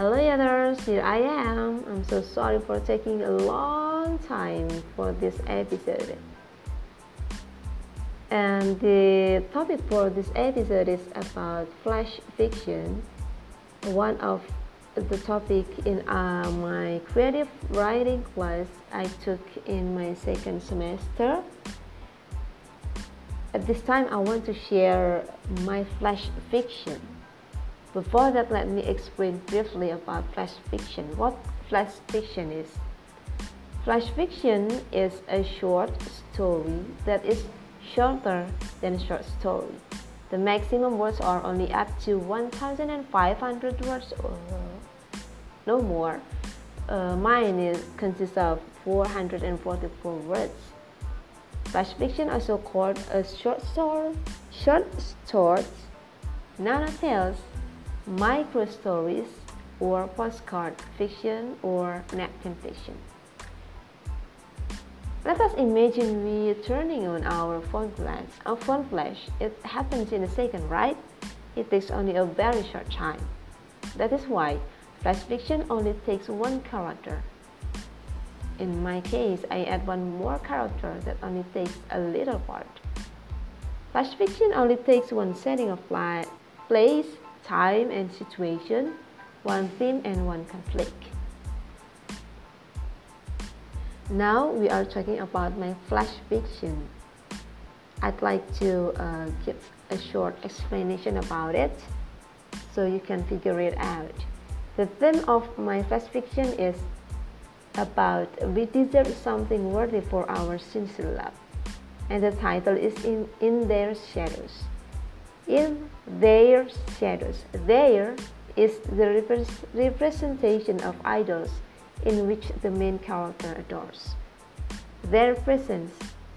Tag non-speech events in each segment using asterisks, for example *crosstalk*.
Hello others, here I am. I'm so sorry for taking a long time for this episode. And the topic for this episode is about flash fiction. One of the topic in uh, my creative writing class I took in my second semester. At this time, I want to share my flash fiction. Before that, let me explain briefly about flash fiction. What flash fiction is? Flash fiction is a short story that is shorter than a short story. The maximum words are only up to 1,500 words or no more. Uh, mine is, consists of 444 words. Flash fiction, also called a short story, short stories, tales, micro stories, or postcard fiction or napkin fiction. Let us imagine we turning on our phone flash. Our phone flash, it happens in a second, right? It takes only a very short time. That is why flash fiction only takes one character. In my case, I add one more character that only takes a little part. Flash fiction only takes one setting of place, time, and situation, one theme, and one conflict. Now we are talking about my flash fiction. I'd like to uh, give a short explanation about it so you can figure it out. The theme of my flash fiction is about we deserve something worthy for our sincere love. And the title is in, in Their Shadows. In Their Shadows. There is the representation of idols in which the main character adores. Their presence,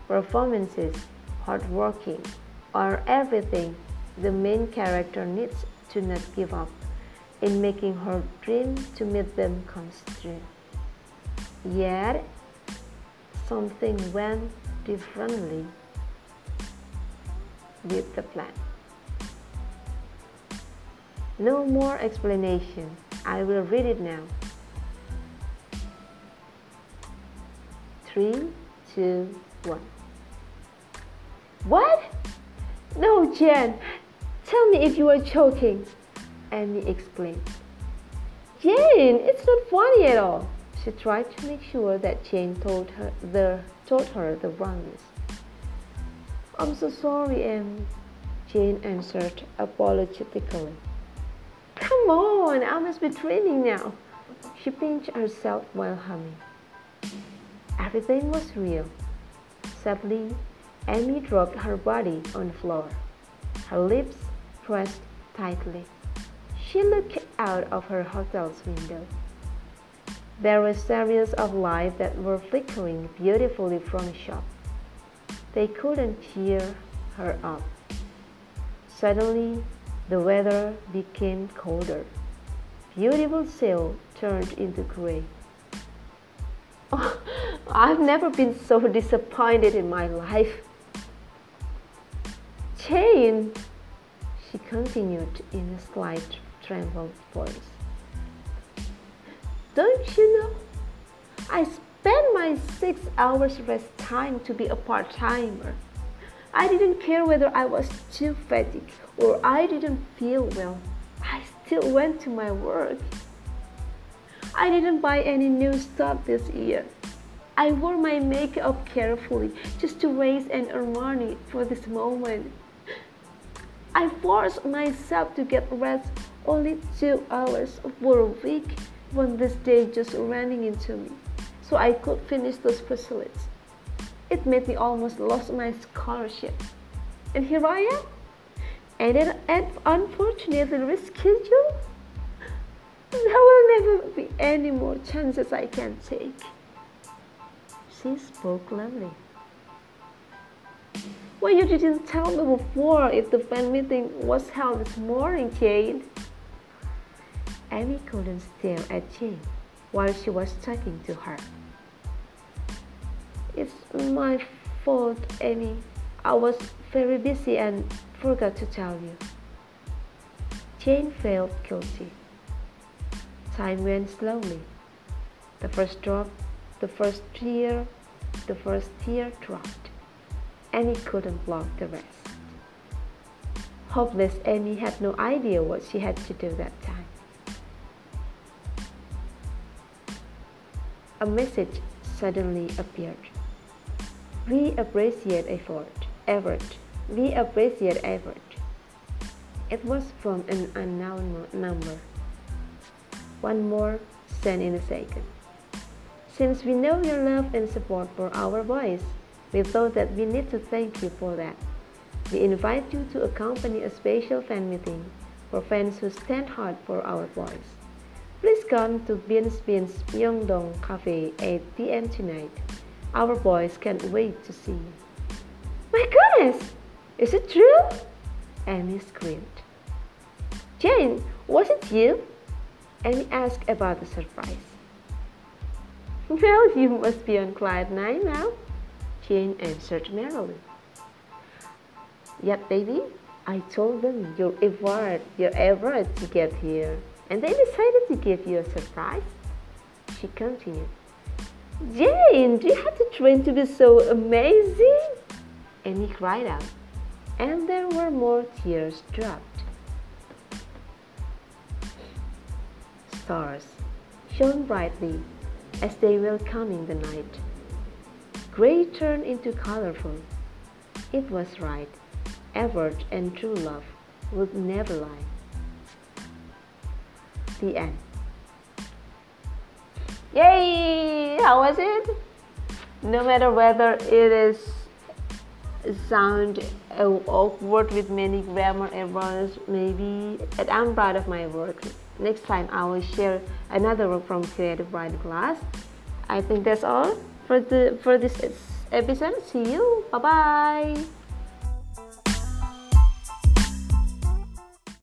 performances, hard working are everything the main character needs to not give up in making her dream to meet them come true. Yet, something went differently with the plan. No more explanation. I will read it now. Three, two, one. What? No, Jen. Tell me if you are joking. Amy explained. Jane, it's not funny at all. She tried to make sure that Jane told her the told her the wrongness. I'm so sorry, Amy. Jane answered apologetically. Come on, I must be training now. She pinched herself while humming. Everything was real. Suddenly, Amy dropped her body on the floor. Her lips pressed tightly. She looked out of her hotel's window. There were series of lights that were flickering beautifully from the shop. They couldn't cheer her up. Suddenly, the weather became colder. Beautiful sail turned into gray. Oh, *laughs* I've never been so disappointed in my life. Jane, she continued in a slight trembled voice. Don't you know? I spent my six hours rest time to be a part timer. I didn't care whether I was too fatigued or I didn't feel well. I still went to my work. I didn't buy any new stuff this year. I wore my makeup carefully just to raise and earn money for this moment. I forced myself to get rest only two hours for a week when this day just running into me so I could finish those pursuits. It made me almost lost my scholarship. And here I am. And then unfortunately rescheduled. There will never be any more chances I can take. She spoke loudly. Why you didn't tell me before if the fan meeting was held this morning, Jane? Amy couldn't stare at Jane while she was talking to her. It's my fault, Amy. I was very busy and forgot to tell you. Jane felt guilty. Time went slowly. The first drop, the first tear, the first tear dropped. Amy couldn't block the rest. Hopeless Amy had no idea what she had to do that time. A message suddenly appeared. We appreciate effort, effort. We appreciate effort. It was from an unknown number. One more sent in a second. Since we know your love and support for our boys, we thought that we need to thank you for that. We invite you to accompany a special fan meeting for fans who stand hard for our boys. Please come to Beans Beans Myeongdong Cafe 8 p.m. tonight. Our boys can't wait to see you. My goodness! Is it true? Amy screamed. Jane, was it you? Amy asked about the surprise. Well, *laughs* you must be on cloud nine now, Jane answered merrily. Yep, baby, I told them your effort, your effort to get here, and they decided to give you a surprise. She continued. Jane, do you have to train to be so amazing? Amy cried out, and there were more tears dropped. Stars shone brightly as they welcomed the night. Gray turned into colorful. It was right. Effort and true love would never lie. The end. Yay! How was it? No matter whether it is sound awkward with many grammar errors, maybe, but I'm proud of my work. Next time I will share another work from Creative Writing class. I think that's all for the for this episode. See you. Bye bye.